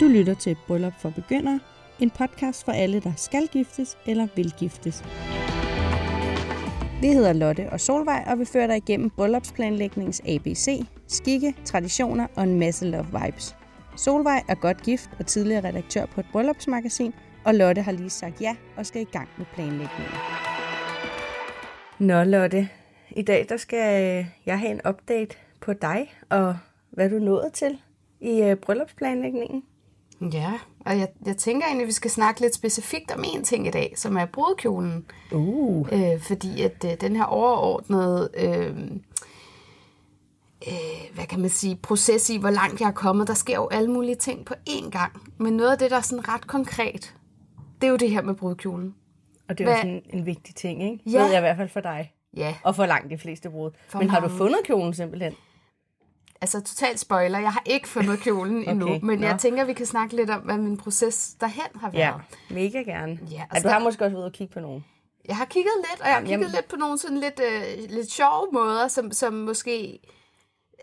Du lytter til Bryllup for Begyndere, en podcast for alle, der skal giftes eller vil giftes. Vi hedder Lotte og Solvej, og vi fører dig igennem bryllupsplanlægningens ABC, skikke, traditioner og en masse love vibes. Solvej er godt gift og tidligere redaktør på et bryllupsmagasin, og Lotte har lige sagt ja og skal i gang med planlægningen. Nå Lotte, i dag der skal jeg have en update på dig og hvad du nåede til i øh, bryllupsplanlægningen. Ja, og jeg, jeg tænker egentlig, at vi skal snakke lidt specifikt om en ting i dag, som er brudekjolen. Uh. Øh, fordi at øh, den her overordnede, øh, øh, hvad kan man sige, proces i, hvor langt jeg er kommet, der sker jo alle mulige ting på én gang. Men noget af det, der er sådan ret konkret, det er jo det her med brudekjolen. Og det er jo sådan en vigtig ting, ikke? Ja. Ved jeg i hvert fald for dig. Ja, Og for langt de fleste brud. For Men har du fundet kjolen simpelthen? Altså totalt spoiler. Jeg har ikke fundet kjolen okay. endnu, men nå. jeg tænker, vi kan snakke lidt om, hvad min proces derhen har været. Ja, mega gerne. Ja, Ja, altså du har måske også været ude og kigge på nogen. Jeg har kigget lidt, og jeg har kigget Jamen- lidt på nogle sådan lidt, øh, lidt sjove måder, som, som måske...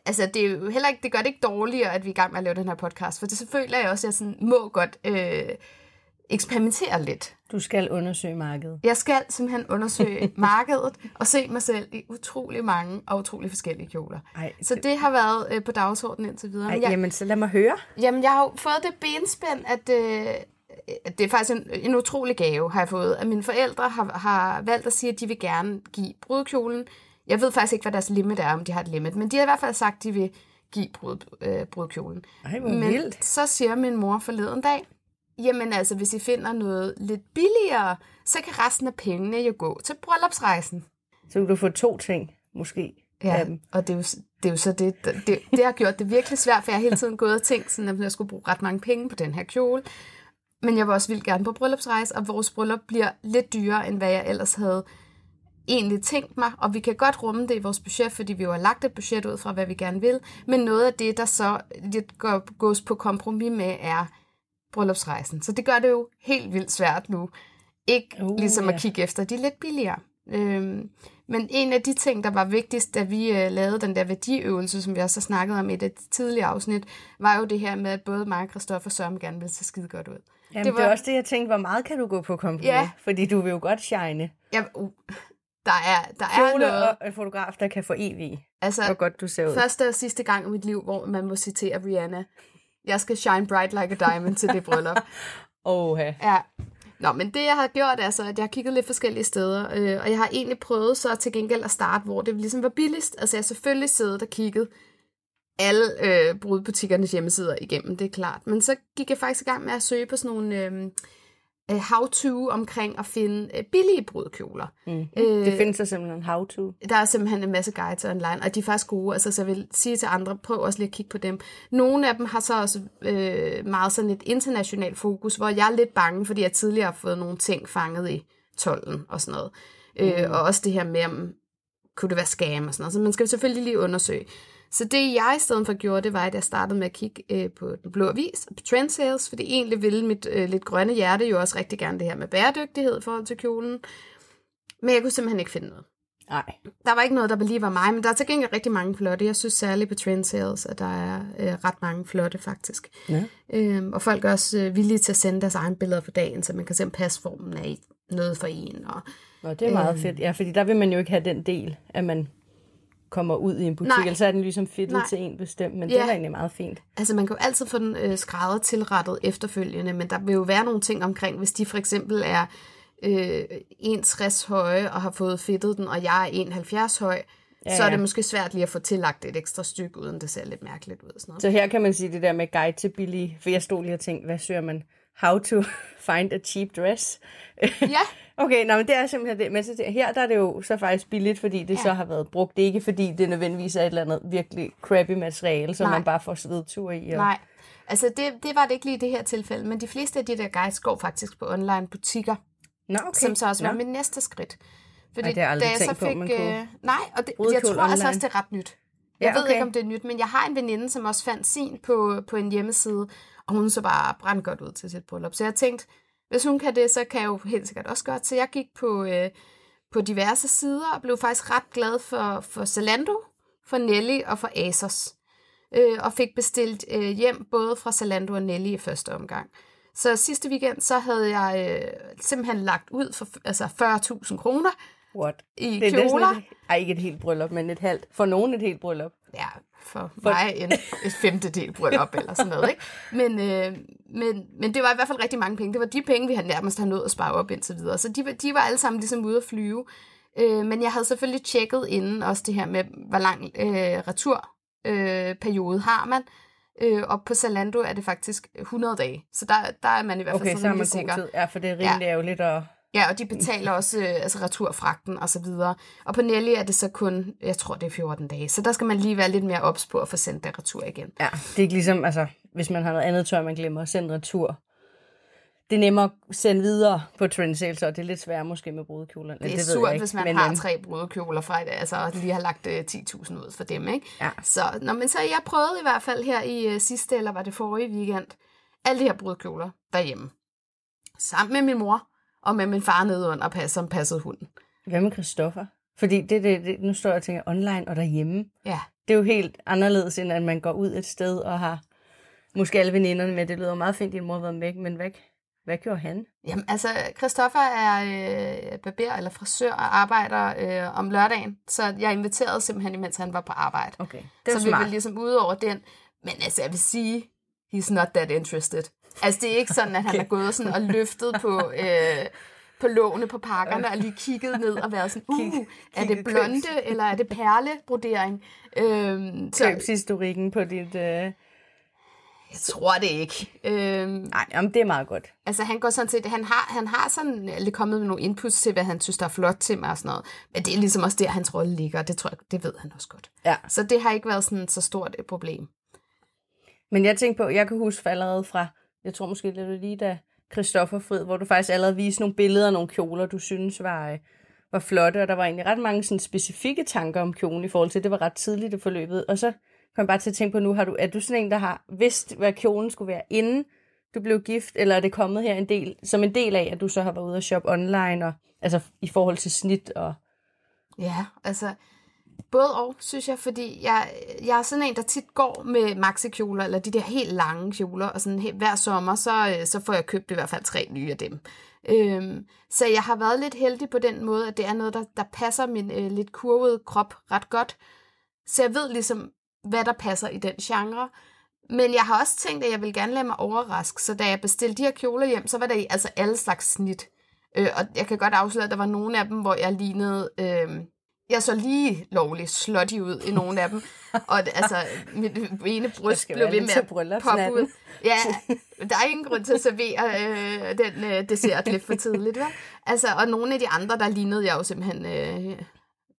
Altså, det, er jo heller ikke, det gør det ikke dårligere, at vi er i gang med at lave den her podcast, for det så føler jeg også, jeg sådan, må godt øh, eksperimentere lidt. Du skal undersøge markedet. Jeg skal simpelthen undersøge markedet og se mig selv i utrolig mange og utrolig forskellige kjoler. Ej, Så det har været øh, på dagsordenen indtil videre. Ej, jeg, jamen, så lad mig høre. Jamen, jeg har jo fået det benspænd, at, øh, det er faktisk en, en utrolig gave, har jeg fået. At mine forældre har, har valgt at sige, at de vil gerne give brudkjolen. Jeg ved faktisk ikke, hvad deres limit er, om de har et limit, men de har i hvert fald sagt, at de vil give brud, øh, brudkjolen. Ej, hvor Men vildt. så siger min mor forleden dag, jamen altså, hvis I finder noget lidt billigere, så kan resten af pengene jo gå til bryllupsrejsen. Så kan du få to ting, måske. Ja, af dem. og det er, jo, det er jo så det, det, det har gjort det virkelig svært, for jeg har hele tiden gået og tænkt, sådan, at jeg skulle bruge ret mange penge på den her kjole. Men jeg vil også vildt gerne på bryllupsrejse, og vores bryllup bliver lidt dyrere, end hvad jeg ellers havde egentlig tænkt mig. Og vi kan godt rumme det i vores budget, fordi vi jo har lagt et budget ud fra, hvad vi gerne vil. Men noget af det, der så lidt går, gås på kompromis med, er bryllupsrejsen. Så det gør det jo helt vildt svært nu. Ikke Uh, ligesom ja. at kigge efter de lidt billigere. Øhm, men en af de ting, der var vigtigst, da vi øh, lavede den der værdiøvelse, som vi også har snakket om i det tidligere afsnit, var jo det her med, at både mig, Christoffer og Søren gerne ville se skide godt ud. Jamen, det, var... det er også det, jeg tænkte, hvor meget kan du gå på kompromis? Ja. Fordi du vil jo godt shine. Jeg, uh, der er, der er noget. og en fotograf, der kan få evig. Altså, Hvor godt du ser ud. første og sidste gang i mit liv, hvor man må citere Rihanna. Jeg skal shine bright like a diamond til det bryllup. Oha. Ja. Nå, men det jeg har gjort er så, at jeg har kigget lidt forskellige steder, øh, og jeg har egentlig prøvet så til gengæld at starte, hvor det ligesom var billigst. Altså jeg har selvfølgelig siddet og kigget alle øh, brudbutikkernes hjemmesider igennem, det er klart. Men så gik jeg faktisk i gang med at søge på sådan nogle øh, øh, how-to omkring at finde øh, billige brudkjoler. Mm. Øh, Det findes der simpelthen how to. der er simpelthen en masse guides online, og de er faktisk gode. Altså, så jeg vil sige til andre, prøv også lige at kigge på dem. Nogle af dem har så også øh, meget sådan et internationalt fokus, hvor jeg er lidt bange, fordi jeg tidligere har fået nogle ting fanget i tolden og sådan noget. Mm. Øh, og også det her med, om kunne det være scam og sådan noget. Så man skal selvfølgelig lige undersøge. Så det jeg i stedet for gjorde, det var, at jeg startede med at kigge øh, på Den Blå Avis og på Trend Sales, fordi egentlig ville mit øh, lidt grønne hjerte jo også rigtig gerne det her med bæredygtighed i forhold til kjolen. Men jeg kunne simpelthen ikke finde noget. Nej. Der var ikke noget, der lige var mig, men der er til gengæld rigtig mange flotte. Jeg synes særligt på Trend Sales, at der er øh, ret mange flotte faktisk. Ja. Øhm, og folk er også øh, villige til at sende deres egne billeder for dagen, så man kan simpelthen passe formen af noget for en. Og, Nå, det er meget Øhm. fedt. Ja, fordi der vil man jo ikke have den del, at man kommer ud i en butik, Nej. eller så er den ligesom fittet Nej. til en bestemt, men Ja. det var egentlig meget fint. altså man kan jo altid få den øh, skrædder tilrettet efterfølgende, men der vil jo være nogle ting omkring, hvis de for eksempel er øh, 1,60 høje og har fået fedtet den, og jeg er 1,70 høj, Ja, så er det ja. måske svært lige at få tillagt et ekstra stykke, uden det ser lidt mærkeligt ud. Sådan noget. Så her kan man sige det der med guide til billig, for jeg stod lige og tænkte, hvad søger man? How to find a cheap dress. Ja, Okay, nå, men det er simpelthen det. Men så, her der er det jo så faktisk billigt, fordi det ja. Så har været brugt. Det er ikke fordi, det nødvendigvis er et eller andet virkelig crappy materiale, som Nej. man bare får svedtur i. Og... Nej, altså det, det var det ikke lige i det her tilfælde, men de fleste af de der guides går faktisk på online butikker, Nå, okay. som så også var Nå. mit næste skridt. Fordi Ej, det har jeg da jeg så på, fik, man kunne. øh, nej, og det, jeg tror altså online. også, det er ret nyt. Jeg Ja, ved okay. ikke, om det er nyt, men jeg har en veninde, som også fandt sin på, på en hjemmeside, og hun så bare brændt godt ud til sit bryllup. Så jeg tænkte, hvis hun kan det, så kan jeg jo helt sikkert også godt. Så jeg gik på, øh, på diverse sider og blev faktisk ret glad for, for Zalando, for Nelly og for Asos. Øh, og fik bestilt øh, hjem både fra Zalando og Nelly i første omgang. Så sidste weekend, så havde jeg øh, simpelthen lagt ud for altså 40.000 kroner What? i Det er kjoler. et, ej, ikke et helt bryllup, men et halvt. For nogen et helt bryllup. Ja, for mig en, et femtedel bryllup eller sådan noget. Ikke? Men, øh, men, men det var i hvert fald rigtig mange penge. Det var de penge, vi havde nærmest har nået at spare op indtil videre. Så de, var- de var alle sammen ligesom ude at flyve. Øh, men jeg havde selvfølgelig tjekket inden også det her med, hvor lang øh, returperiode øh, periode har man. Øh, og på Zalando er det faktisk 100 dage. Så der, der er man i hvert fald Okay, sådan så er man rimelig sikker. god tid. Ja, for det er rimelig ærgerligt at... Ja, og de betaler også øh, altså returfragten og så videre. Og på Nelly er det så kun, jeg tror det er 14 dage. Så der skal man lige være lidt mere ops på at få sendt det retur igen. Ja, det er ikke ligesom, altså, hvis man har noget andet tøj, man glemmer at sende retur. Det er nemmere at sende videre på trendsales, og det er lidt sværere måske med brudekjolerne. Det er ved jeg surt, ikke, hvis man men, har øhm, tre brudekjoler fra det, altså og lige har lagt øh, 10.000 ud for dem, ikke? Ja. Så, nå, men så jeg prøvede i hvert fald her i øh, sidste, eller var det forrige weekend, alle de her brudekjoler derhjemme. Sammen med min mor, og med min far nede under, pas- som passede hunden. Hvad med Christoffer? Fordi det, det, det, nu står jeg og tænker online og derhjemme. Ja, Det er jo helt anderledes, end at man går ud et sted og har måske alle veninderne med. Det lyder meget fint, din mor har været med, men hvad, hvad gjorde han? Jamen, altså, Christoffer er øh, barber eller frisør og arbejder øh, om lørdagen, så jeg inviterede simpelthen, imens han var på arbejde. Okay, det var så vi var smart. ligesom ude over den. Men altså, jeg vil sige, he's not that interested. Altså, det er ikke sådan, at han er gået sådan og løftet på, øh, på lågene på pakkerne og lige kigget ned og været sådan, uh, er det blonde, eller er det perlebrodering? Øhm, så Købshistorikken på dit... Øh... jeg tror det ikke. Øhm, Nej, jamen, det er meget godt. Altså han går sådan set, han har, han har sådan lidt kommet med nogle inputs til, hvad han synes, der er flot til mig og sådan noget. Men det er ligesom også der, hans rolle ligger. Det tror jeg, det ved han også godt. Ja. Så det har ikke været sådan så stort et problem. Men jeg tænkte på, jeg kan huske allerede fra, jeg tror måske det var lige da Christoffer Frid, hvor du faktisk allerede viste nogle billeder af nogle kjoler, du synes var, øh, var flotte, og der var egentlig ret mange sådan specifikke tanker om kjolen i forhold til, det var ret tidligt i forløbet. Og så kom jeg bare til at tænke på nu, har du, er du sådan en, der har vidst, hvad kjolen skulle være, inden du blev gift, eller er det kommet her en del, som en del af, at du så har været ude og shoppe online, og, altså i forhold til snit og... Ja, altså både og, synes jeg, fordi jeg, jeg er sådan en, der tit går med maxikjoler, eller de der helt lange kjoler, og sådan helt, hver sommer, så, øh, så får jeg købt i hvert fald tre nye af dem. Øhm, så jeg har været lidt heldig på den måde, at det er noget, der, der passer min øh, lidt kurvede krop ret godt. Så jeg ved ligesom, hvad der passer i den genre. Men jeg har også tænkt, at jeg vil gerne lade mig overraske, så da jeg bestilte de her kjoler hjem, så var der i altså alle slags snit. Øh, og jeg kan godt afsløre, at der var nogle af dem, hvor jeg lignede... Øh, jeg så lige lovligt slutty ud i nogle af dem. Og altså, mit ene bryst blev ved med at poppe ud. Ja, der er ingen grund til at servere øh, den øh, dessert lidt for tidligt. Vel? Altså, og nogle af de andre, der lignede jeg jo simpelthen øh,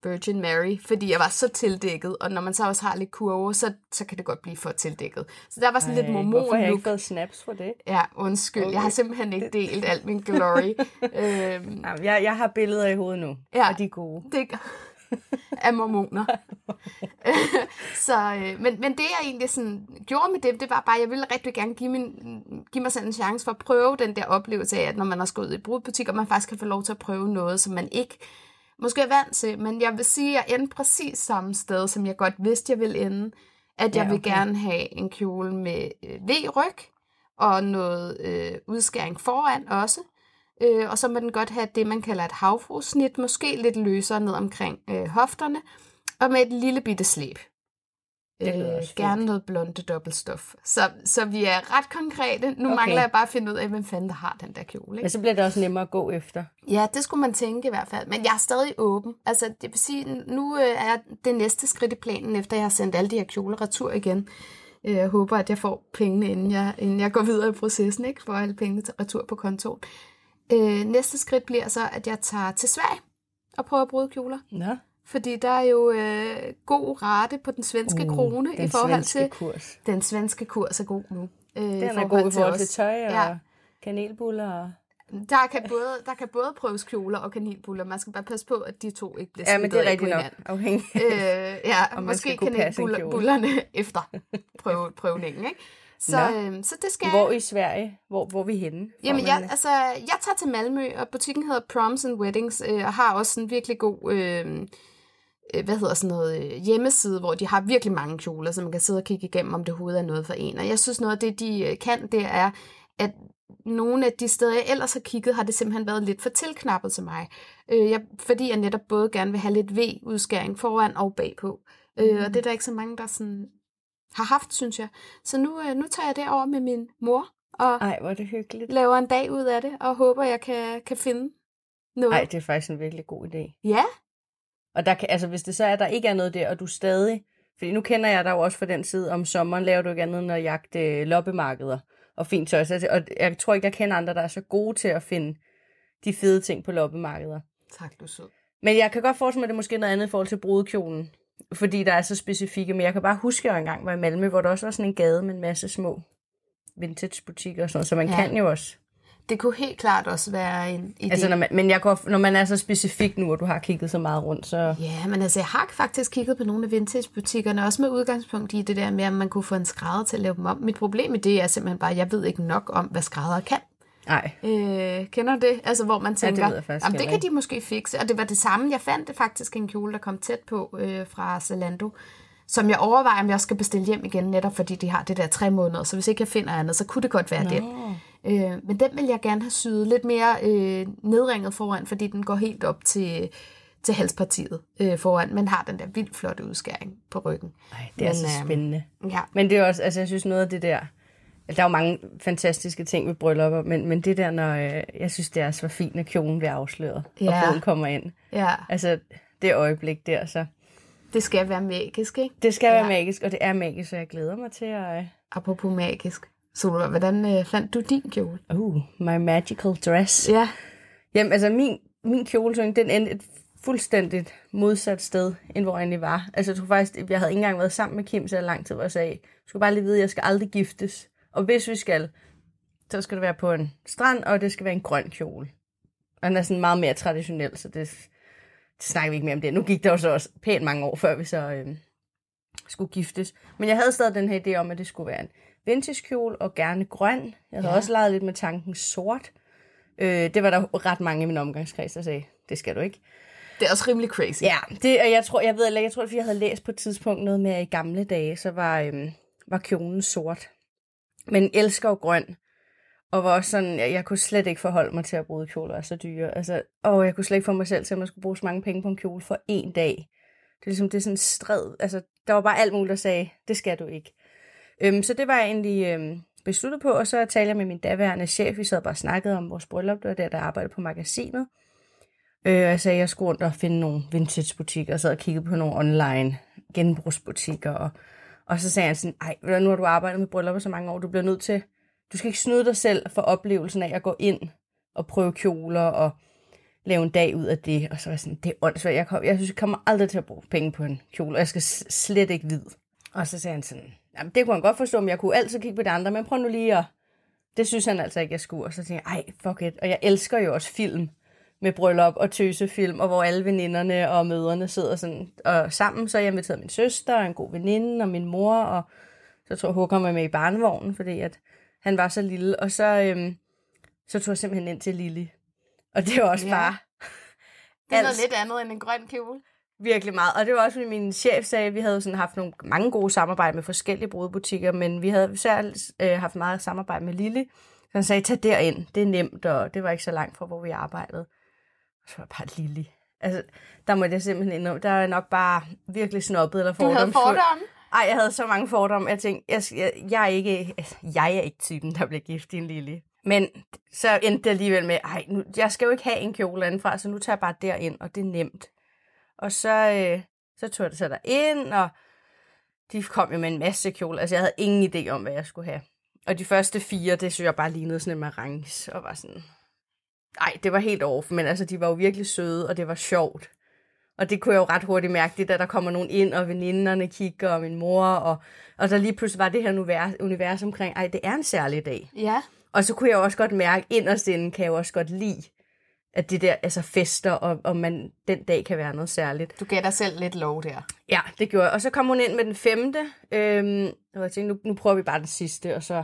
Virgin Mary, fordi jeg var så tildækket. Og når man så også har lidt kurve, så, så kan det godt blive for tildækket. Så der var sådan lidt Ej, Hvorfor har jeg ikke fået snaps for det? Ja, undskyld. Okay. Jeg har simpelthen ikke delt alt min glory. øhm, Jamen, jeg, jeg har billeder i hovedet nu, Ja. og de er gode. det af mormoner. så, øh, men, men det jeg egentlig sådan gjorde med det, det var bare, at jeg ville rigtig gerne give, min, give mig selv en chance for at prøve den der oplevelse af, at når man har gået i brudbutik, og man faktisk kan få lov til at prøve noget, som man ikke måske er vant til. Men jeg vil sige, at jeg endte præcis samme sted, som jeg godt vidste, jeg ville ende. At jeg Ja, vil okay. gerne have en kjole med øh, V-ryg, og noget øh, udskæring foran også. Øh, og så må den godt have det, man kalder et havfrusnit, måske lidt løsere ned omkring øh, hofterne, og med et lille bitte slæb. Øh, gerne fint. noget blonde dobbeltstof. Så, så vi er ret konkrete. Nu Okay. okay. mangler jeg bare at finde ud af, hvem fanden der har den der kjole. Ikke? Men så bliver det også nemmere at gå efter. Ja, det skulle man tænke i hvert fald. Men jeg er stadig åben. Altså, det vil sige, nu øh, er det næste skridt i planen, efter jeg har sendt alle de her kjoler retur igen. Øh, Jeg håber, at jeg får pengene, inden jeg, inden jeg går videre i processen, ikke? For alle pengene til retur på kontoen. Øh, næste skridt bliver så, at jeg tager til Sverige og prøver at bryde kjoler. Nå, Fordi der er jo øh, god rate på den svenske uh, krone den i forhold til... kurs. Den svenske kurs er god nu. Øh, Den er god i forhold til os. tøj og Ja. kanelbuller. Og... Der kan, både, der kan både prøves kjoler og kanelbuller. Man skal bare passe på, at de to ikke bliver Ja, men det er rigtigt nok. Afhængig. Øh, ja, man måske kanelbullerne efter prøve, prøvningen. Ikke? Så, Nå. øh, så det skal Hvor i Sverige? Hvor, hvor er vi henne? Jamen, jeg, altså, jeg tager til Malmø, og butikken hedder Proms and Weddings, øh, og har også en virkelig god øh, øh, hvad hedder sådan noget, øh, hjemmeside, hvor de har virkelig mange kjoler, så man kan sidde og kigge igennem, om det overhovedet er noget for en. Og jeg synes noget af det, de øh, kan, det er, at nogle af de steder, jeg ellers har kigget, har det simpelthen været lidt for tilknappet til mig. Øh, jeg, fordi jeg netop både gerne vil have lidt V-udskæring foran og bagpå. Mm. Øh, og det er der ikke så mange, der sådan har haft, synes jeg. Så nu, øh, nu tager jeg det over med min mor, og Ej, hvor er det hyggeligt. laver en dag ud af det, og håber, jeg kan, kan finde noget. Nej, det er faktisk en virkelig god idé. Ja, Og der kan, altså, hvis det så er, at der ikke er noget der, og du stadig... Fordi nu kender jeg dig jo også fra den side, om sommeren laver du ikke andet end at jagte øh, loppemarkeder og fint tøj. Så, og jeg tror ikke, jeg kender andre, der er så gode til at finde de fede ting på loppemarkeder. tak du er sød. Men jeg kan godt forestille mig, at det er måske noget andet i forhold til brudekjolen. Fordi der er så specifikke. Men jeg kan bare huske, at jeg engang var i Malmø, hvor der også var sådan en gade med en masse små vintage-butikker og sådan noget. Så man Ja. ja. kan jo også. Det kunne helt klart også være en idé. Altså, når man, men jeg går, når man er så specifik nu, og du har kigget så meget rundt, så... Ja, men altså, jeg har faktisk kigget på nogle af vintagebutikkerne, også med udgangspunkt i det der med, at man kunne få en skrædder til at lave dem om. Mit problem med det er simpelthen bare, at jeg ved ikke nok om, hvad skrædder kan. Nej, Øh, kender du det? Altså, hvor man det tænker, ved jeg faktisk jamen, det kan de måske fikse. Og det var det samme. Jeg fandt det faktisk en kjole, der kom tæt på øh, fra Zalando, som jeg overvejer, om jeg skal bestille hjem igen, netop fordi de har det der tre måneder. Så hvis ikke jeg finder andet, så kunne det godt være den. Øh, men den vil jeg gerne have syet lidt mere øh, nedringet foran, fordi den går helt op til, til halspartiet øh, foran, men har den der vildt flotte udskæring på ryggen. Ej, det er Men, så øhm, spændende. Ja, Men det er også, altså jeg synes noget af det der, der er jo mange fantastiske ting ved bryllupper, men, men det der, når øh, jeg synes, det er så fint, når kjolen bliver afsløret, Ja. og bruden kommer ind. ja, Altså, det øjeblik der, så det skal være magisk, ikke? det skal Ja. være magisk, og det er magisk, så jeg glæder mig til at... Øh, Apropos magisk. Så hvordan øh, fandt du din kjole? uh, my magical dress. Ja, Jamen, altså min, min kjolesøgning, den endte et fuldstændigt modsat sted, end hvor jeg egentlig var. Altså, jeg tror faktisk, jeg havde ikke engang været sammen med Kim så lang tid, hvor jeg sagde, du skal bare lige vide, at jeg skal aldrig giftes. Og hvis vi skal, så skal det være på en strand, og det skal være en grøn kjole. Og den er sådan meget mere traditionel, så det, det snakker vi ikke mere om det. Nu gik der jo så også pænt mange år, før vi så øh, skulle giftes. Men jeg havde stadig den her idé om, at det skulle være en vintage kjole, og gerne grøn. Jeg havde Ja. også leget lidt med tanken sort. Øh, det var der ret mange i min omgangskreds, der sagde, det skal du ikke. det er også rimelig crazy. Ja, det, og jeg tror, jeg ved, jeg tror, fordi jeg havde læst på et tidspunkt noget med, at i gamle dage, så var, øhm, var kjolen sort. Men elsker jo grøn. Og var også sådan, jeg, jeg kunne slet ikke forholde mig til at bruge kjoler er så dyre. Altså, og jeg kunne slet ikke få mig selv til, at man skulle bruge så mange penge på en kjole for en dag. Det er ligesom, det er sådan stred. Altså, der var bare alt muligt, der sagde, det skal du ikke. Øhm, så det var jeg egentlig øhm, besluttet på, og så talte jeg med min daværende chef. Vi sad bare og snakkede om vores bryllup, det var der, der arbejdede på magasinet. Øh, og jeg sagde, at jeg skulle rundt og finde nogle vintage-butikker, og sad og kiggede på nogle online genbrugsbutikker. Og, og så sagde han sådan, ej, nu har du arbejdet med bryllupper så mange år, du bliver nødt til, du skal ikke snyde dig selv for oplevelsen af at gå ind og prøve kjoler og lave en dag ud af det. Og så var jeg sådan, det er åndssvagt. Jeg, kom, jeg synes, jeg kommer aldrig til at bruge penge på en kjole, og jeg skal slet ikke vide. Og så sagde han sådan, jamen det kunne han godt forstå, men jeg kunne altid kigge på det andre, men prøv nu lige at... Det synes han altså ikke, jeg skulle. Og så tænkte jeg, ej, fuck it. Og jeg elsker jo også film med bryllup og tøsefilm, og hvor alle veninderne og møderne sidder sådan og sammen. Så har jeg inviteret min søster og en god veninde og min mor, og så tror jeg, Håkon var med i barnevognen, fordi at han var så lille. Og så, øhm, så tog jeg simpelthen ind til Lili. Og det var også Ja. bare Det er noget lidt andet end en grøn kjole. virkelig meget. Og det var også, fordi min chef sagde, at vi havde sådan haft nogle, mange gode samarbejder med forskellige brudebutikker, men vi havde særligt øh, haft meget samarbejde med Lille. Så han sagde, tag derind, det er nemt, og det var ikke så langt fra, hvor vi arbejdede. Så var bare Lille. Altså, der måtte jeg simpelthen indrømme, der er nok bare virkelig snobbet eller Du havde fordomme. Ej, jeg havde så mange fordomme. Jeg tænkte, jeg, jeg, jeg, er ikke, altså, jeg er ikke typen, der bliver gift i en lille. Men så endte det alligevel med, ej, nu, jeg skal jo ikke have en kjole andenfra, så nu tager jeg bare derind, og det er nemt. Og så, øh, så tog jeg det så ind, og de kom jo med en masse kjoler. Altså, jeg havde ingen idé om, hvad jeg skulle have. Og de første fire, det synes jeg bare lignede sådan en marange, og var sådan... Ej, det var helt off, men altså, de var jo virkelig søde, og det var sjovt. Og det kunne jeg jo ret hurtigt mærke, det da der kommer nogen ind, og veninderne kigger, og min mor, og, og der lige pludselig var det her univers, univers omkring, ej, det er en særlig dag. Ja. Og så kunne jeg også godt mærke, inderst inden kan jeg også godt lide, at det der, altså fester, og, og man den dag kan være noget særligt. Du gav dig selv lidt lov der. Ja, det gjorde jeg. Og så kom hun ind med den femte, øhm, og jeg tænkte, nu, nu prøver vi bare den sidste, og så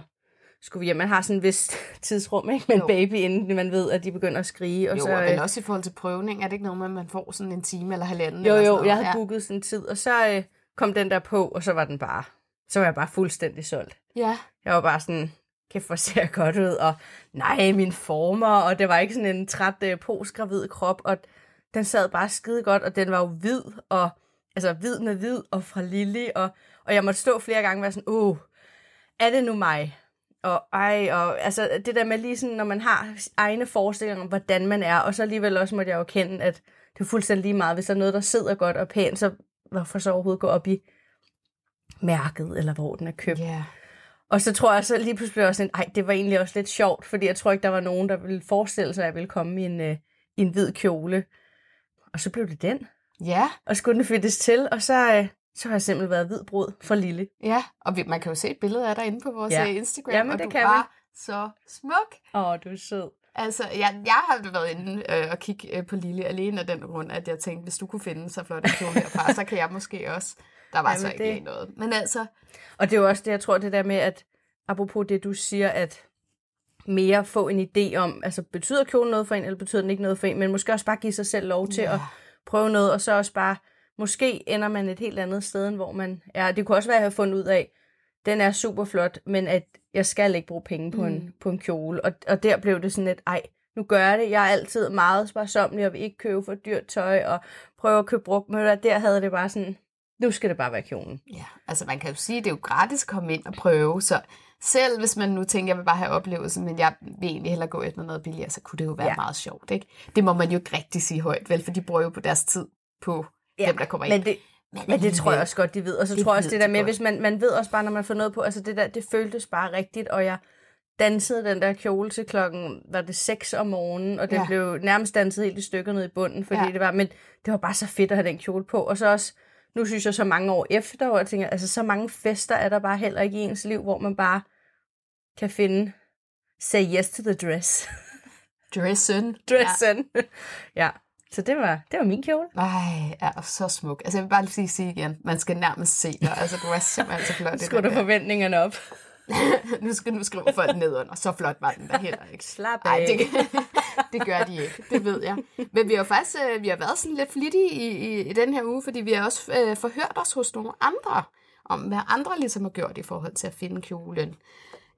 skulle vi hjem. Man har sådan en vis tidsrum ikke? med en baby, inden man ved, at de begynder at skrige. Og Jo, så, og øh, vel også i forhold til prøvning, er det ikke noget med, at man får sådan en time eller halvanden? Jo, eller sådan jo, noget? jeg havde ja. booket sådan en tid, og så øh, kom den der på, og så var den bare, så var jeg bare fuldstændig solgt. Ja, Jeg var bare sådan, kæft, hvor ser jeg godt ud, og nej, mine former, og det var ikke sådan en træt øh, postgravid krop, og den sad bare skide godt, og den var jo hvid, og altså hvid med hvid, og fra Lily, og, og jeg måtte stå flere gange og være sådan, uh, er det nu mig? Og ej, og altså det der med lige sådan, når man har egne forestillinger om, hvordan man er, og så alligevel også måtte jeg jo kende, at det er fuldstændig lige meget, hvis der er noget, der sidder godt og pænt, så hvorfor så overhovedet gå op i mærket, eller hvor den er købt. ja. Og så tror jeg så lige pludselig også sådan, ej, det var egentlig også lidt sjovt, fordi jeg tror ikke, der var nogen, der ville forestille sig, at jeg ville komme i en, øh, i en hvid kjole. Og så blev det den. Ja, Og så skulle den fittes til, og så, øh, så har jeg simpelthen været hvid brud for lille. ja. Og vi, man kan jo se et billede af dig inde på vores Ja. ja. Instagram, Jamen, og det du kan var så smuk. Åh, du er sød. Altså, jeg, jeg har været inde øh, og kigge øh, på Lille alene af den grund, at jeg tænkte, hvis du kunne finde så flot en kjole herfra, så kan jeg måske også. Der var Jamen, så ikke det- noget. Men altså, Og det er jo også det, jeg tror, det der med, at apropos det, du siger, at mere få en idé om, altså betyder kjolen noget for en, eller betyder den ikke noget for en, men måske også bare give sig selv lov til Ja. at prøve noget, og så også bare, måske ender man et helt andet sted, end hvor man er. Det kunne også være, at jeg har fundet ud af, den er super flot, men at jeg skal ikke bruge penge på, mm. en, på en kjole. Og, og der blev det sådan lidt, ej, nu gør jeg det. Jeg er altid meget sparsommelig, og vil ikke købe for dyrt tøj, og prøve at købe brugt. Men der havde det bare sådan, nu skal det bare være kjolen. ja, altså man kan jo sige, at det er jo gratis at komme ind og prøve, så selv hvis man nu tænker, jeg vil bare have oplevelsen, men jeg vil egentlig hellere gå efter noget billigere, så kunne det jo være ja. meget sjovt, ikke? Det må man jo ikke rigtig sige højt, vel? For de bruger jo på deres tid på ja. dem, der kommer ind. Men det, men det tror jeg også godt, de ved. Og så Det tror jeg også det der de med, godt. hvis man, man ved også bare, når man får noget på, altså det der, det føltes bare rigtigt, og jeg dansede den der kjole til klokken, var det 6 om morgenen, og det ja. Blev nærmest danset helt i stykker ned i bunden, fordi ja. Det var, men det var bare så fedt at have den kjole på, og så også, nu synes jeg så mange år efter, hvor jeg tænker, altså så mange fester er der bare heller ikke i ens liv, hvor man bare kan finde say yes to the dress. Dressen. Dressen. Ja. ja. Så det var, det var min kjole. Ja. Ej, er så smuk. Altså jeg vil bare lige sige igen, man skal nærmest se dig. Altså du er simpelthen så flot. Skru du forventningerne op. nu skal nu skrive folk nedunder. Så flot var den der heller ikke. Slap Nej, af. det, det gør de ikke. Det ved jeg. Men vi har faktisk øh, vi har været sådan lidt flittige i, i, i den her uge, fordi vi har også øh, forhørt os hos nogle andre, om hvad andre ligesom har gjort i forhold til at finde kjolen.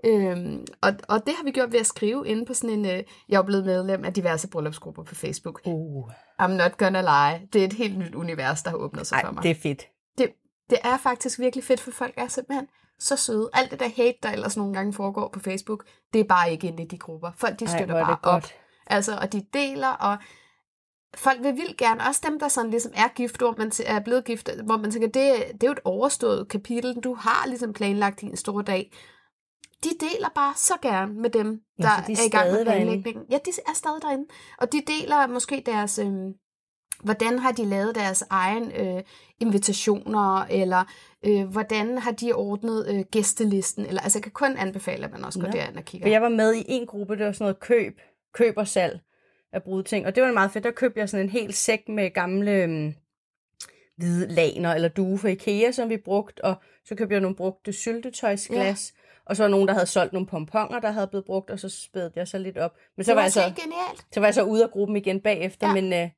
Øhm, og, og det har vi gjort ved at skrive inde på sådan en... Øh, jeg er blevet medlem af diverse bryllupsgrupper på Facebook. Uh. I'm not gonna lie. Det er et helt nyt univers, der har åbnet sig for Ej, mig. det er fedt. det, det er faktisk virkelig fedt, for folk er simpelthen så søde. Alt det der hate, der ellers nogle gange foregår på Facebook, det er bare ikke inde i de grupper. Folk, de Ej, støtter er bare op. Altså, og de deler, og folk vil vildt gerne, også dem, der sådan ligesom er gift, hvor man er blevet gift, hvor man tænker, det, det er jo et overstået kapitel, du har ligesom planlagt din store dag. De deler bare så gerne med dem, Ja, der de er er i gang med planlægningen. Ja, de er stadig derinde. Og de deler måske deres, øhm, hvordan har de lavet deres egen øh, invitationer, eller øh, hvordan har de ordnet øh, gæstelisten, eller altså jeg kan kun anbefale, at man også går Nå. derind og kigger. For jeg var med i en gruppe, det var sådan noget køb, køb og salg af brudting. Og det var meget fedt. Der købte jeg sådan en hel sæk med gamle um, hvide laner eller due fra Ikea, som vi brugte. Og så købte jeg nogle brugte syltetøjsglas. Ja. Og så var nogen, der havde solgt nogle pomponger, der havde blevet brugt, og så spædte jeg så lidt op. Men så det var, var jeg så, genialt. så var jeg så ude af gruppen igen bagefter. Ja. Men øh,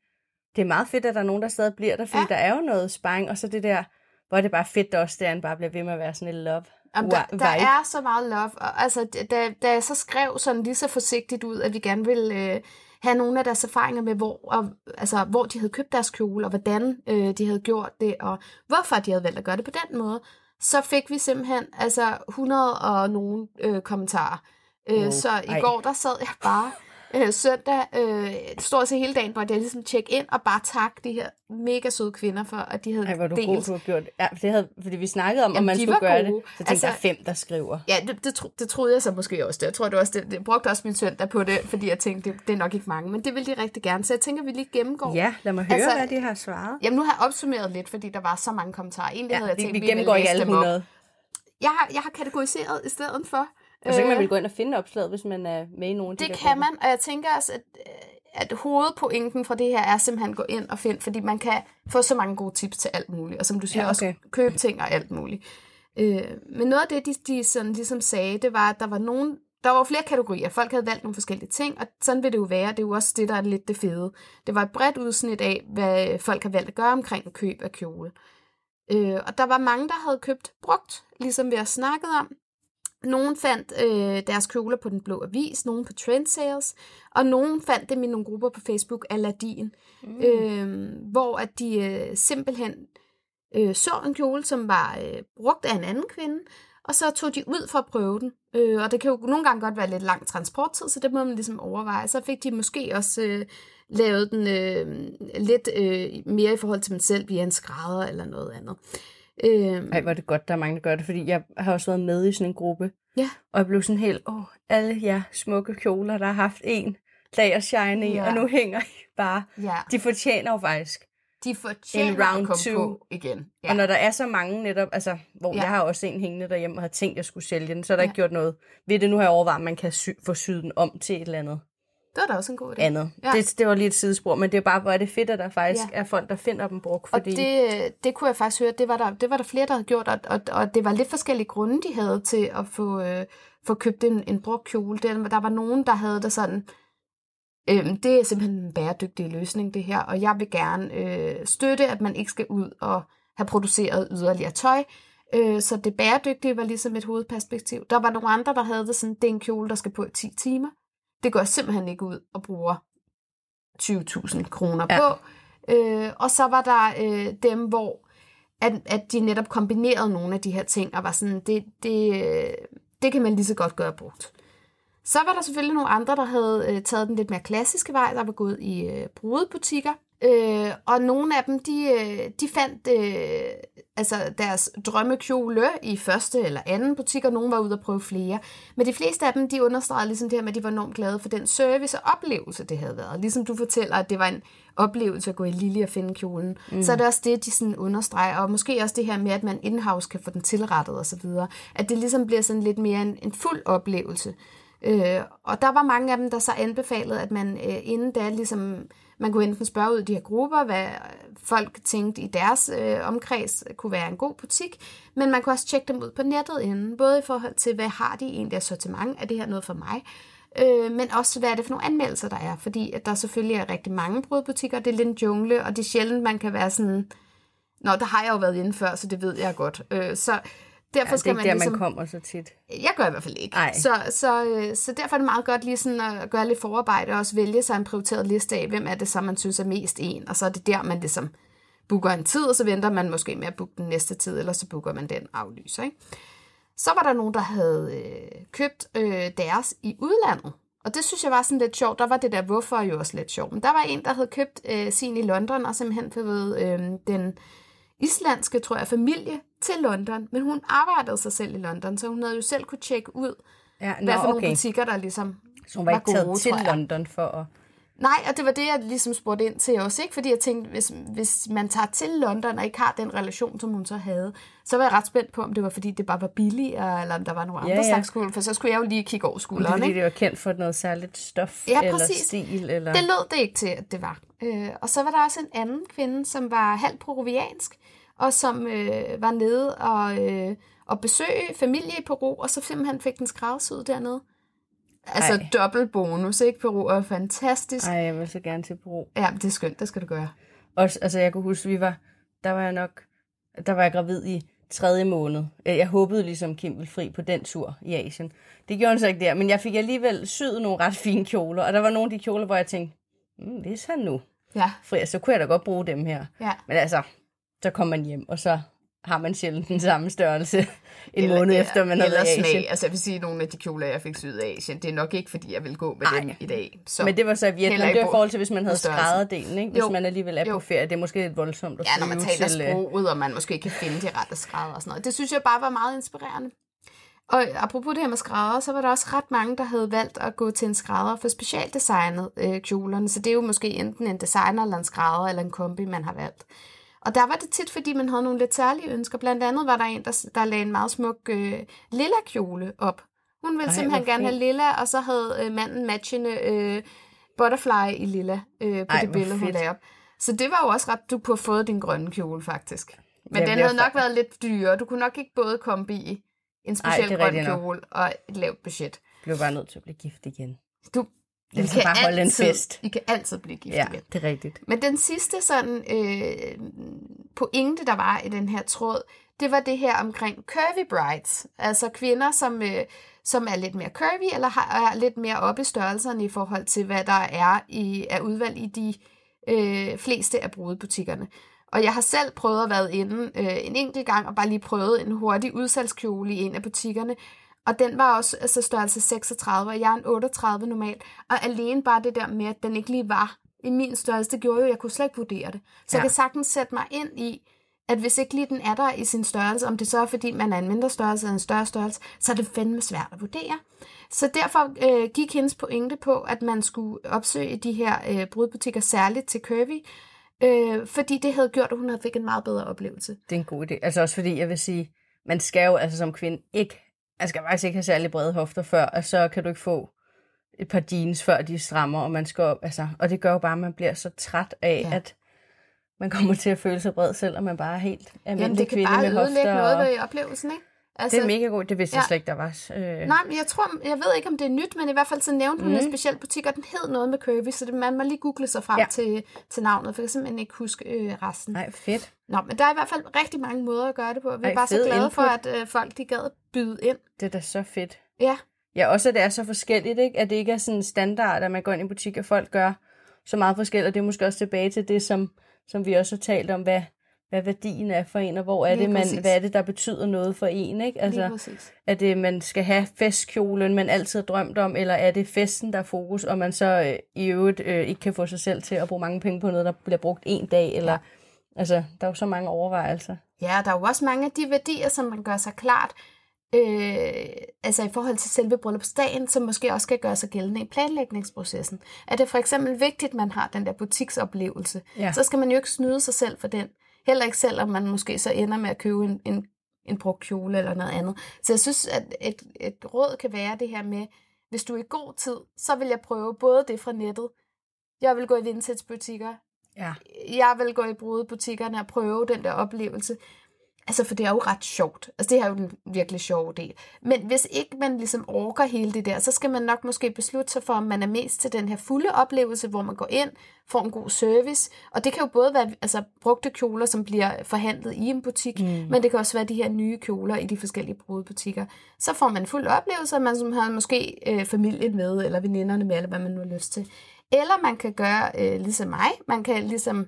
det er meget fedt, at der er nogen, der stadig bliver der, fordi ja. Der er jo noget sparring. Og så det der, hvor er det bare fedt også, der bare bliver ved med at være sådan et love. Jamen, der, der er så meget love. Og, altså, da, da jeg så skrev sådan lige så forsigtigt ud, at vi gerne ville øh, have nogle af deres erfaringer med, hvor, og, altså, hvor de havde købt deres kjole, og hvordan øh, de havde gjort det, og hvorfor de havde valgt at gøre det på den måde, så fik vi simpelthen altså 100 og nogle øh, kommentarer. Øh, Wow. Så i Ej. går, der sad jeg bare øh, søndag, øh, stort set hele dagen, hvor jeg ligesom tjekke ind og bare takke de her mega søde kvinder for, at de havde Ej, hvor du delt god, du har gjort. Ja, det havde, fordi vi snakkede om, om Jamen, man de skulle gøre gode. det. Så tænkte Altså- jeg, fem, der skriver. Ja, det, det, tro, det troede jeg så måske også. Det. Jeg tror det også, det, det brugte også min søndag på det, fordi jeg tænkte, det, det er nok ikke mange, men det vil de rigtig gerne. Så jeg tænker, vi lige gennemgår. Ja, lad mig høre, Altså- hvad de har svaret. Jamen, nu har jeg opsummeret lidt, fordi der var så mange kommentarer. Egentlig havde jeg vi, tænkt, vi ville gennemgår ikke læse alle dem op. 100. Jeg har, jeg har kategoriseret i stedet for. Og så kan man Øh, vel gå ind og finde opslaget, hvis man er med i de det der kan man, og jeg tænker også, at, øh, at hovedpointen fra det her er simpelthen at gå ind og finde, fordi man kan få så mange gode tips til alt muligt, og som du siger, Ja, okay. også købe ting og alt muligt. Øh, men noget af det, de, de sådan ligesom sagde, det var, at der var nogen, der var flere kategorier. Folk havde valgt nogle forskellige ting, og sådan vil det jo være. Det er jo også det, der er lidt det fede. Det var et bredt udsnit af, hvad folk har valgt at gøre omkring køb af kjole. Øh, og der var mange, der havde købt brugt, ligesom vi har snakket om. Nogen fandt øh, deres kjoler på Den Blå Avis, nogen på Trendsales, og nogen fandt dem i nogle grupper på Facebook, Aladdin, mm. øh, hvor at de øh, simpelthen øh, så en kjole, som var øh, brugt af en anden kvinde, og så tog de ud for at prøve den. Øh, og det kan jo nogle gange godt være lidt lang transporttid, så det må man ligesom overveje. Så fik de måske også øh, lavet den øh, lidt øh, mere i forhold til dem selv via en skrædder eller noget andet. Øh, Ej, hvor det godt, der er mange, der gør det, fordi jeg har også været med i sådan en gruppe, ja. og jeg blev sådan helt, åh, alle jer smukke kjoler, der har haft en shine i, ja. og nu hænger I bare. Ja. De fortjener jo faktisk de fortjener en round at komme two. på igen. Ja. Og når der er så mange netop, altså, hvor ja. jeg har også en hængende derhjemme og har tænkt, at jeg skulle sælge den, så er der ja. ikke gjort noget ved det. Nu har jeg overvejet, at man kan sy- få syet den om til et eller andet. Det var da også en god idé. Andet. Ja. Det, det var lige et sidespor, men det er bare, hvor er det fedt, at der faktisk ja. er folk, der finder dem brugt. Fordi... Og det, det kunne jeg faktisk høre, det var der, det var der flere, der havde gjort, og, og, og det var lidt forskellige grunde, de havde til at få, øh, få købt en, en brugt kjole. Der, der var nogen, der havde det sådan, Øhm, det er simpelthen en bæredygtig løsning, det her, og jeg vil gerne øh, støtte, at man ikke skal ud og have produceret yderligere tøj. Øh, så det bæredygtige var ligesom et hovedperspektiv. Der var nogle andre, der havde det sådan, det er en kjole, der skal på i 10 timer. Det går simpelthen ikke ud og bruger 20.000 kroner ja. på. Øh, og så var der øh, dem, hvor at, at de netop kombinerede nogle af de her ting, og var sådan, det, det, det kan man lige så godt gøre brugt. Så var der selvfølgelig nogle andre, der havde øh, taget den lidt mere klassiske vej, der var gået i øh, brudebutikker. Øh, og nogle af dem, de, øh, de fandt øh, altså deres drømmekjole i første eller anden butik, og nogen var ude og prøve flere. Men de fleste af dem, de understregede ligesom det her med, at de var enormt glade for den service og oplevelse, det havde været. Ligesom du fortæller, at det var en oplevelse at gå i Lille og finde kjolen. Mm. Så er det også det, de sådan understreger. Og måske også det her med, at man in-house kan få den tilrettet osv. At det ligesom bliver sådan lidt mere en, en fuld oplevelse. Øh, og der var mange af dem, der så anbefalede, at man øh, inden da ligesom, man kunne enten spørge ud i de her grupper, hvad folk tænkte i deres øh, omkreds kunne være en god butik, men man kunne også tjekke dem ud på nettet inden, både i forhold til, hvad har de egentlig af sortiment, er det her noget for mig, øh, men også hvad er det for nogle anmeldelser, der er, fordi at der selvfølgelig er rigtig mange brødbutikker, det er lidt en jungle, og det er sjældent, man kan være sådan, Nå, der har jeg jo været inde før, så det ved jeg godt. Øh, så Derfor ja, skal det er man, der, ligesom, man kommer så tit. Jeg gør i hvert fald ikke. Så, så, øh, så derfor er det meget godt lige sådan at gøre lidt forarbejde og også vælge sig en prioriteret liste af, hvem er det så, man synes er mest en. Og så er det der, man ligesom booker en tid, og så venter man måske med at booke den næste tid, eller så booker man den aflyser. Ikke? Så var der nogen, der havde øh, købt øh, deres i udlandet. Og det synes jeg var sådan lidt sjovt. Der var det der hvorfor jo også lidt sjovt. Men der var en, der havde købt øh, sin i London, og simpelthen fået øh, den islandske, tror jeg, familie til London, men hun arbejdede sig selv i London, så hun havde jo selv kunne tjekke ud, ja, no, hvad for okay. nogle butikker, der ligesom Så hun var, var ikke taget gode, til London for at... Nej, og det var det, jeg ligesom spurgte ind til også, ikke? Fordi jeg tænkte, hvis, hvis man tager til London og ikke har den relation, som hun så havde, så var jeg ret spændt på, om det var fordi, det bare var billigere, eller om der var nogle andre ja, ja. slags skole, for så skulle jeg jo lige kigge over skulderen, det er, fordi det var kendt for noget særligt stof ja, eller præcis. stil. Eller... Det lød det ikke til, at det var. Øh, og så var der også en anden kvinde, som var halvt peruviansk, og som øh, var nede og, øh, og besøge familie i Peru, og så simpelthen fik den skræddersyet dernede. Altså Ej. dobbelt bonus, ikke? Peru er fantastisk. Ej, jeg vil så gerne til Peru. Ja, det er skønt, det skal du gøre. Også, altså jeg kunne huske, vi var, der var jeg nok, der var jeg gravid i tredje måned. Øh, jeg håbede ligesom Kim ville fri på den tur i Asien. Det gjorde han så ikke der, men jeg fik alligevel syet nogle ret fine kjoler, og der var nogle af de kjoler, hvor jeg tænkte, mm, hvis han nu ja. fri, så kunne jeg da godt bruge dem her. Ja. Men altså, så kommer man hjem, og så har man sjældent den samme størrelse en eller, måned efter, man har været i Asien. Altså jeg vil sige, at nogle af de kjoler, jeg fik syet af Asien, det er nok ikke, fordi jeg vil gå med Ej. dem i dag. Så Men det var så i Vietnam, det var i forhold til, hvis man havde skrædderdelen, ikke? hvis jo. man alligevel er jo. på ferie. Det er måske lidt voldsomt at Ja, når man taler til, øh, sproget, og man måske kan finde de rette skrædder og sådan noget. Det synes jeg bare var meget inspirerende. Og apropos det her med skrædder, så var der også ret mange, der havde valgt at gå til en skrædder for specialdesignet øh, kjolerne. Så det er jo måske enten en designer eller en skrædder eller en kombi, man har valgt. Og der var det tit, fordi man havde nogle lidt særlige ønsker. Blandt andet var der en, der, der lagde en meget smuk øh, lilla kjole op. Hun ville Ej, simpelthen gerne have lilla, og så havde øh, manden matchende øh, butterfly i lilla øh, på Ej, det billede, hun lagde op. Så det var jo også ret, du kunne have fået din grønne kjole, faktisk. Men Jeg den havde nok været lidt dyrere. Du kunne nok ikke både kombi i en Ej, speciel er grøn rigtigt nok. kjole og et lavt budget. blev bare nødt til at blive gift igen. Du, I skal bare holde en fest. I kan altid blive gift Ja, igen. det er rigtigt. Men den sidste sådan øh, pointe, der var i den her tråd, det var det her omkring curvy brides. Altså kvinder, som, øh, som er lidt mere curvy, eller har, er lidt mere oppe i størrelserne i forhold til, hvad der er i, af udvalg i de øh, fleste af brudebutikkerne. Og jeg har selv prøvet at være inde øh, en enkelt gang, og bare lige prøvet en hurtig udsalgskjole i en af butikkerne. Og den var også altså størrelse 36, og jeg er en 38 normalt. Og alene bare det der med, at den ikke lige var i min størrelse, det gjorde jo, at jeg kunne slet ikke vurdere det. Så ja. Jeg kan sagtens sætte mig ind i, at hvis ikke lige den er der i sin størrelse, om det så er fordi, man er en mindre størrelse eller en større størrelse, så er det fandme svært at vurdere. Så derfor øh, gik hendes pointe på, at man skulle opsøge de her øh, brudbutikker særligt til curvy, øh, fordi det havde gjort, at hun havde fik en meget bedre oplevelse. Det er en god idé. Altså også fordi, jeg vil sige, man skal jo altså som kvinde ikke, man skal faktisk ikke have særlig brede hofter før, og så kan du ikke få et par jeans, før de strammer, og man skal op, altså, og det gør jo bare, at man bliver så træt af, Ja. at man kommer til at føle sig bred, selvom man bare er helt Jamen, almindelig det kan kvinde bare med ødelægge hofter. noget og- ved oplevelsen, ikke? Altså, Det er mega godt, det vidste jeg Ja. slet ikke, der var. Øh, Nej, men jeg tror, jeg ved ikke, om det er nyt, men i hvert fald så nævnte hun Mhm. en speciel butik, og den hed noget med curvy, så det, man må lige google sig frem ja. Til, til navnet, for jeg kan simpelthen ikke huske øh, resten. Nej, fedt. Nå, men der er i hvert fald rigtig mange måder at gøre det på. Vi er Ej, bare så glade for, input. at øh, folk de gad byde ind. Det er da så fedt. Ja, Ja, også at det er så forskelligt, ikke? At det ikke er sådan en standard, at man går ind i butik, og folk gør så meget forskelligt. Og det er måske også tilbage til det, som, som vi også har talt om, hvad, hvad værdien er for en, og hvor er Lige det, man, præcis. hvad er det, der betyder noget for en, ikke? altså, er det, man skal have festkjolen, man altid har drømt om, eller er det festen, der er fokus, og man så øh, i øvrigt øh, ikke kan få sig selv til at bruge mange penge på noget, der bliver brugt en dag, eller... Ja. Altså, der er jo så mange overvejelser. Ja, der er jo også mange af de værdier, som man gør sig klart, øh, altså i forhold til selve bryllupsdagen, som måske også skal gøre sig gældende i planlægningsprocessen. Er det for eksempel vigtigt, at man har den der butiksoplevelse, Ja. så skal man jo ikke snyde sig selv for den. Heller ikke selv, om man måske så ender med at købe en, en, en brugt kjole eller noget andet. Så jeg synes, at et, et råd kan være det her med, hvis du er i god tid, så vil jeg prøve både det fra nettet. Jeg vil gå i vintage-butikker. Ja. Jeg vil gå i brudebutikkerne og prøve den der oplevelse. Altså, for det er jo ret sjovt. Altså, det er jo den virkelig sjove del. Men hvis ikke man ligesom orker hele det der, så skal man nok måske beslutte sig for, om man er mest til den her fulde oplevelse, hvor man går ind, får en god service. Og det kan jo både være altså, brugte kjoler, som bliver forhandlet i en butik, mm. men det kan også være de her nye kjoler i de forskellige brudebutikker. Så får man en fuld oplevelse, og man som har måske øh, familien med, eller veninderne med, eller hvad man nu har lyst til. Eller man kan gøre øh, ligesom mig. Man kan ligesom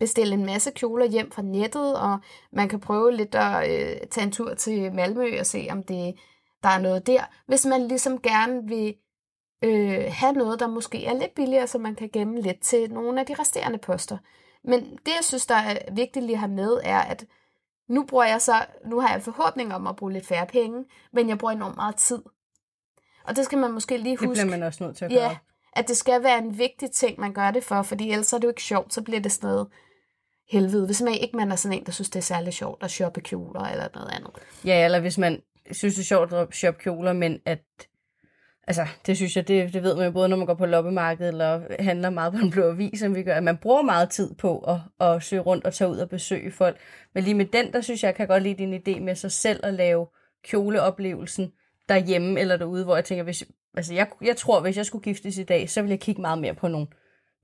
bestille en masse kjoler hjem fra nettet, og man kan prøve lidt at øh, tage en tur til Malmø og se, om det, der er noget der. Hvis man ligesom gerne vil øh, have noget, der måske er lidt billigere, så man kan gemme lidt til nogle af de resterende poster. Men det, jeg synes, der er vigtigt lige at have med, er, at nu bruger jeg så, nu har jeg forhåbning om at bruge lidt færre penge, men jeg bruger enormt meget tid. Og det skal man måske lige Det huske. bliver man også nødt til at gøre. Ja, at det skal være en vigtig ting, man gør det for, fordi ellers er det jo ikke sjovt, så bliver det sådan noget helvede. Hvis man ikke man er sådan en, der synes, det er særlig sjovt at shoppe kjoler eller noget andet. Ja, eller hvis man synes, det er sjovt at shoppe kjoler, men at... Altså, det synes jeg, det, det ved man jo både, når man går på loppemarkedet eller handler meget på en blå avis, som vi gør, at man bruger meget tid på at, at søge rundt og tage ud og besøge folk. Men lige med den, der synes jeg, kan godt lide din idé med sig selv at lave kjoleoplevelsen derhjemme eller derude, hvor jeg tænker, hvis, altså jeg, jeg tror, hvis jeg skulle giftes i dag, så ville jeg kigge meget mere på nogle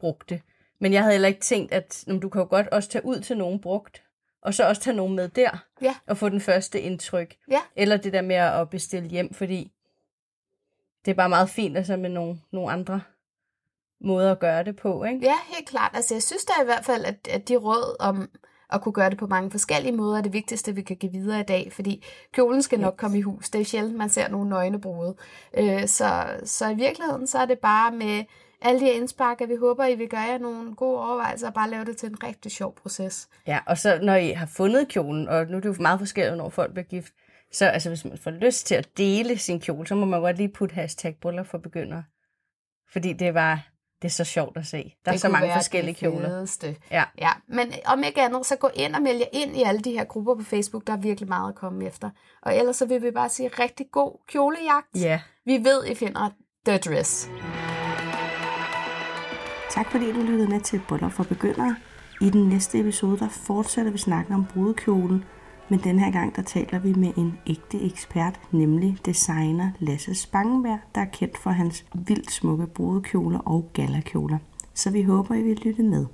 brugte. Men jeg havde heller ikke tænkt, at nå, du kan jo godt også tage ud til nogen brugt, og så også tage nogen med der, Ja. og få den første indtryk. Ja. Eller det der med at bestille hjem, fordi det er bare meget fint altså med nogle, nogle andre måder at gøre det på, ikke? Ja, helt klart. Altså, jeg synes da i hvert fald, at, at de råd om at kunne gøre det på mange forskellige måder er det vigtigste, vi kan give videre i dag, fordi kjolen skal nok komme i hus. Det er sjældent, man ser nogle nøgne brude. Øh, så, så i virkeligheden, så er det bare med alle de indspark, at vi håber, I vil gøre jer nogle gode overvejelser og bare lave det til en rigtig sjov proces. Ja, og så når I har fundet kjolen, og nu er det jo meget forskelligt, når folk bliver gift, så altså, hvis man får lyst til at dele sin kjole, så må man godt lige putte hashtag bryllup for begyndere. Fordi det var det er så sjovt at se. Der er det så kunne mange forskellige det kjoler. fedeste. Ja. ja. Men om ikke andet, så gå ind og meld jer ind i alle de her grupper på Facebook. Der er virkelig meget at komme efter. Og ellers så vil vi bare sige rigtig god kjolejagt. Ja. Vi ved, I finder The Dress. Tak fordi du lyttede med til Bryllup for Begyndere. I den næste episode, der fortsætter vi snakken om brudekjolen, men den her gang, der taler vi med en ægte ekspert, nemlig designer Lasse Spangenberg, der er kendt for hans vildt smukke brudekjoler og galakjoler. Så vi håber, I vil lytte med.